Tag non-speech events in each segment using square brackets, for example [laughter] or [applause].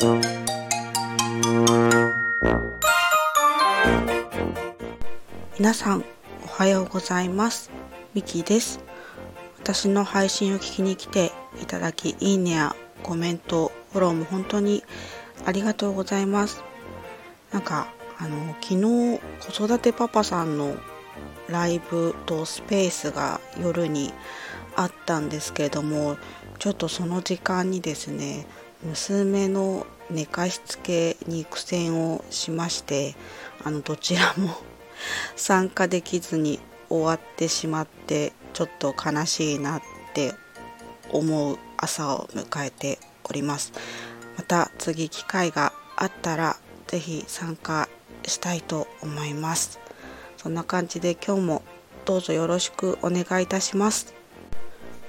皆さんおはようございます。ミキです。私の配信を聞きに来ていただきいいねやコメントフォローも本当にありがとうございます。なんかあの昨日子育てパパさんのライブとスペースが夜にあったんですけれどもちょっとその時間にですね娘の寝かしつけに苦戦をしましてあのどちらも [laughs] 参加できずに終わってしまってちょっと悲しいなって思う朝を迎えております。また次機会があったら是非参加したいと思います。そんな感じで今日もどうぞよろしくお願いいたします。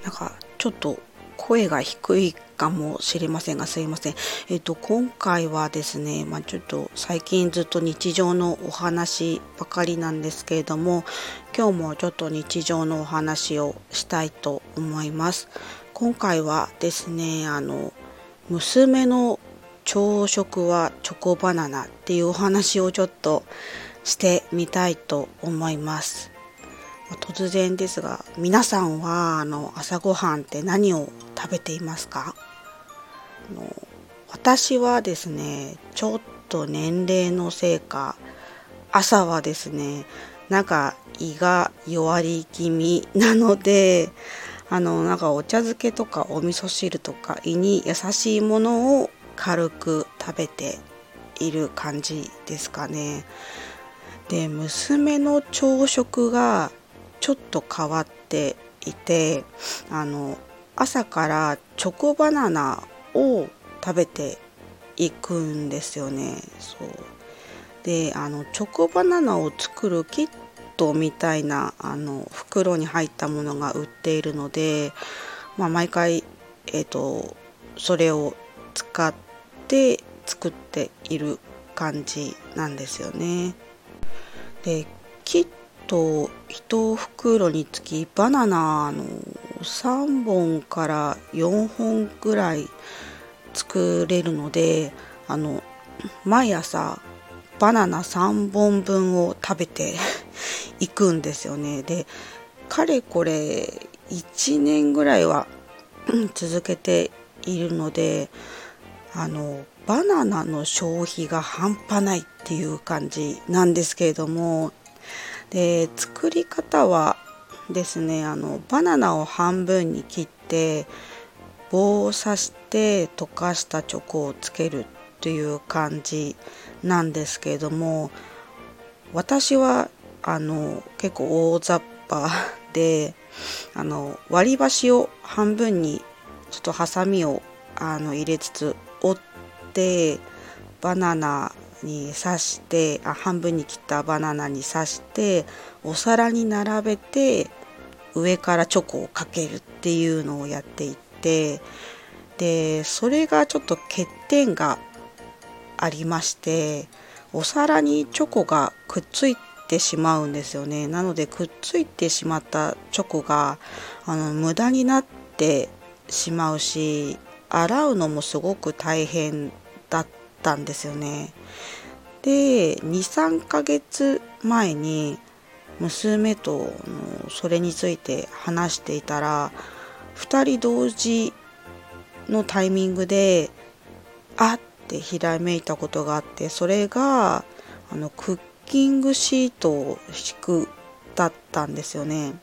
なんかちょっと声が低いかもしれませんがすいません。えっと今回はですね、まあ、ちょっと最近ずっと日常のお話ばかりなんですけれども今日もちょっと日常のお話をしたいと思います。今回はですねあの娘の朝食はチョコバナナっていうお話をちょっとしてみたいと思います。突然ですが皆さんはあの朝ごはんって何を食べていますか？あの私はですねちょっと年齢のせいか朝はですねなんか胃が弱り気味なのであのなんかお茶漬けとかお味噌汁とか胃に優しいものを軽く食べている感じですかね。で娘の朝食がちょっと変わっていてあの朝からチョコバナナを食べていくんですよね。そうであのチョコバナナを作るキットみたいなあの袋に入ったものが売っているので、まあ、毎回、えーと、それを使って作っている感じなんですよね。でキット1袋につきバナナの3本から4本ぐらい作れるのであの毎朝バナナ3本分を食べて [laughs] いくんですよね。でかれこれ1年ぐらいは続けているのであのバナナの消費が半端ないっていう感じなんですけれどもで作り方はですねあのバナナを半分に切って棒を刺して溶かしたチョコをつけるという感じなんですけれども私はあの結構大雑把であの割り箸を半分にちょっとハサミをあの入れつつ折ってバナナに刺してあ半分に切ったバナナに刺してお皿に並べて上からチョコをかけるっていうのをやっていてでそれがちょっと欠点がありましてお皿にチョコがくっついてしまうんですよね。なのでくっついてしまったチョコがあの無駄になってしまうし洗うのもすごく大変だったんですよね。で23ヶ月前に娘とそれについて話していたら2人同時のタイミングであってひらめいたことがあってそれがあのクッキングシートを敷くだったんですよね。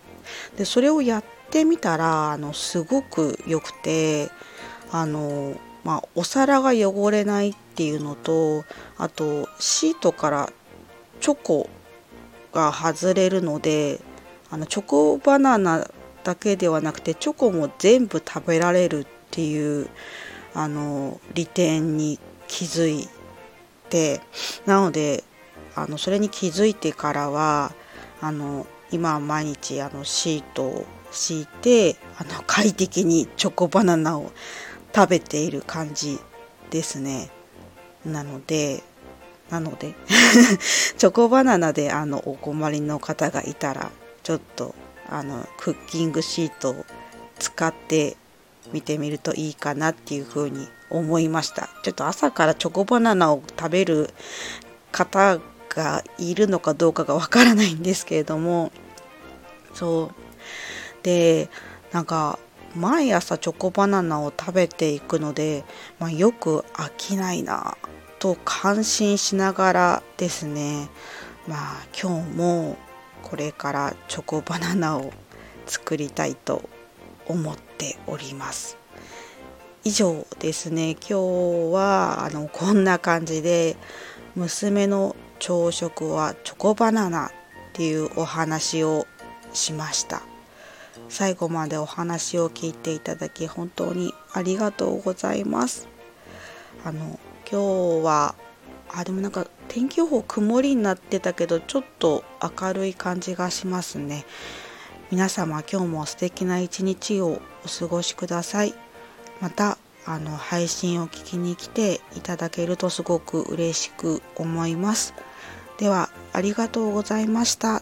でそれをやってみたらあのすごく良くてあの、まあ、お皿が汚れないっていうのとあとシートからチョコが外れるのであのチョコバナナだけではなくてチョコも全部食べられるっていうあの利点に気づいてなのであのそれに気づいてからはあの今は毎日あのシートを敷いてあの快適にチョコバナナを食べている感じですね。なのでなので [laughs] チョコバナナであのお困りの方がいたらちょっとあのクッキングシートを使って見てみるといいかなっていうふうに思いました。ちょっと朝からチョコバナナを食べる方がいるのかどうかがわからないんですけれどもそう。でなんか毎朝チョコバナナを食べていくので、まあ、よく飽きないな。と感心しながらですね。まあ今日もこれからチョコバナナを作りたいと思っております。以上ですね。今日はあのこんな感じで娘の朝食はチョコバナナっていうお話をしました。最後までお話を聞いていただき本当にありがとうございます。あの今日はあでもなんか天気予報曇りになってたけどちょっと明るい感じがしますね。皆様今日も素敵な一日をお過ごしください。またあの配信を聞きに来ていただけるとすごく嬉しく思います。ではありがとうございました。